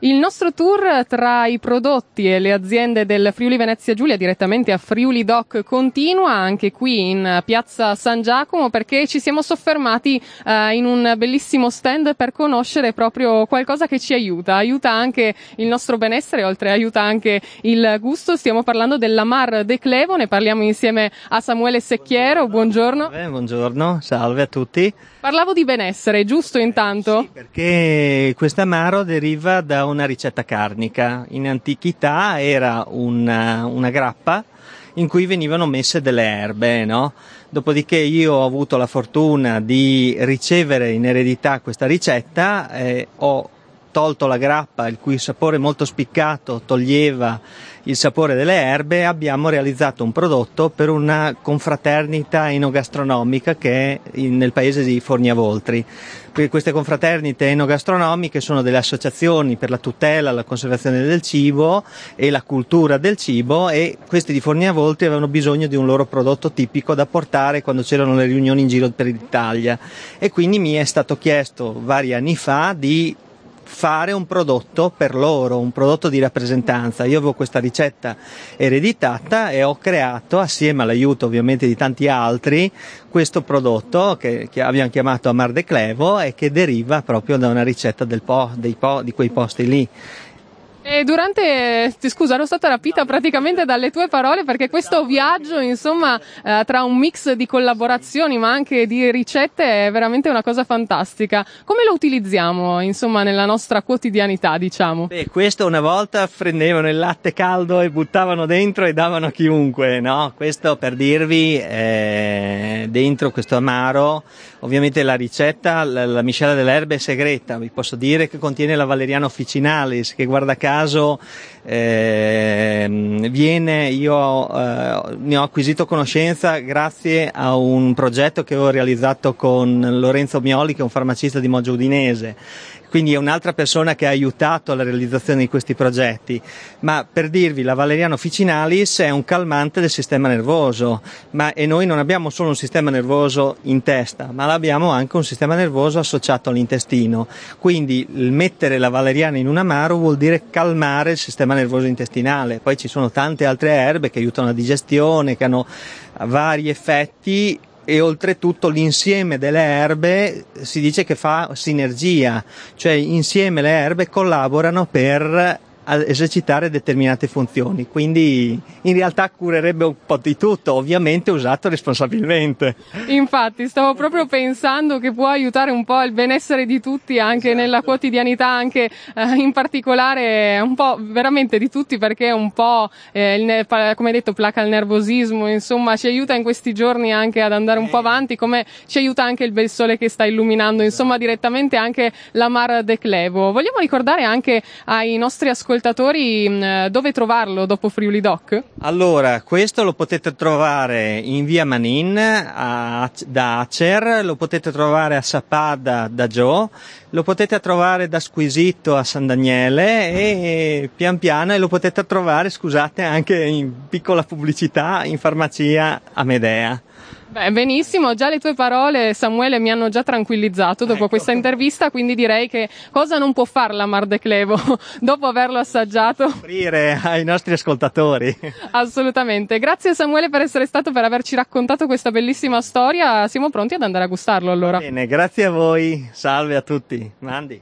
Il nostro tour tra i prodotti e le aziende del Friuli Venezia Giulia direttamente a Friuli Doc continua anche qui in piazza San Giacomo perché ci siamo soffermati eh, in un bellissimo stand per conoscere proprio qualcosa che ci aiuta, aiuta anche il nostro benessere, oltre aiuta anche il gusto. Stiamo parlando dell'Amar de Clevo, ne parliamo insieme a Samuele Secchiero. Buongiorno. Eh, buongiorno, salve a tutti. Parlavo di benessere, giusto intanto? Sì, perché questo amaro deriva da una ricetta carnica. In antichità era una, una grappa in cui venivano messe delle erbe, no? Dopodiché io ho avuto la fortuna di ricevere in eredità questa ricetta, eh, ho tolto la grappa, il cui sapore molto spiccato toglieva il sapore delle erbe, abbiamo realizzato un prodotto per una confraternita enogastronomica che è nel paese di Forniavoltri. Queste confraternite enogastronomiche sono delle associazioni per la tutela, la conservazione del cibo e la cultura del cibo e questi di Forniavoltri avevano bisogno di un loro prodotto tipico da portare quando c'erano le riunioni in giro per l'Italia e quindi mi è stato chiesto vari anni fa di fare un prodotto per loro, un prodotto di rappresentanza. Io avevo questa ricetta ereditata e ho creato, assieme all'aiuto ovviamente di tanti altri, questo prodotto che, che abbiamo chiamato Amar de Clevo e che deriva proprio da una ricetta po, po, di quei posti lì. E durante, scusa, ero stata rapita praticamente dalle tue parole perché questo viaggio, insomma, eh, tra un mix di collaborazioni ma anche di ricette è veramente una cosa fantastica. Come lo utilizziamo, insomma, nella nostra quotidianità, diciamo? Beh, questo una volta prendevano il latte caldo e buttavano dentro e davano a chiunque, no? Questo per dirvi, eh, dentro questo amaro, ovviamente la ricetta, la, la miscela delle erbe è segreta, vi posso dire che contiene la valeriana officinalis, che guarda caso caso eh, viene, io eh, ne ho acquisito conoscenza grazie a un progetto che ho realizzato con Lorenzo Mioli, che è un farmacista di Moggio Udinese quindi è un'altra persona che ha aiutato alla realizzazione di questi progetti. Ma per dirvi, la valeriana officinalis è un calmante del sistema nervoso, ma, e noi non abbiamo solo un sistema nervoso in testa, ma abbiamo anche un sistema nervoso associato all'intestino. Quindi il mettere la valeriana in un amaro vuol dire calmare il sistema nervoso intestinale. Poi ci sono tante altre erbe che aiutano la digestione, che hanno vari effetti e oltretutto l'insieme delle erbe si dice che fa sinergia, cioè insieme le erbe collaborano per a esercitare determinate funzioni, quindi in realtà curerebbe un po' di tutto, ovviamente usato responsabilmente. Infatti, stavo proprio pensando che può aiutare un po' il benessere di tutti anche esatto. nella quotidianità, anche eh, in particolare un po' veramente di tutti perché un po' eh, il, come detto placa il nervosismo, insomma, ci aiuta in questi giorni anche ad andare un po' avanti, come ci aiuta anche il bel sole che sta illuminando, insomma, esatto. direttamente anche la Mar de Clevo. Vogliamo ricordare anche ai nostri ascoltatori ascoltatori mm, dove trovarlo dopo Friuli Doc? Allora, questo lo potete trovare in via Manin a, da Acer, lo potete trovare a Sapada da Joe, lo potete trovare da Squisito a San Daniele e pian piano e lo potete trovare, scusate, anche in piccola pubblicità in farmacia a Medea. Beh, benissimo, già le tue parole, Samuele, mi hanno già tranquillizzato dopo ecco. questa intervista, quindi direi che cosa non può fare la Mar de Clevo dopo averlo assaggiato? Offrire ai nostri ascoltatori. Assolutamente. Grazie Samuele per essere stato, per averci raccontato questa bellissima storia. Siamo pronti ad andare a gustarlo allora. Bene, grazie a voi. Salve a tutti. Mandi.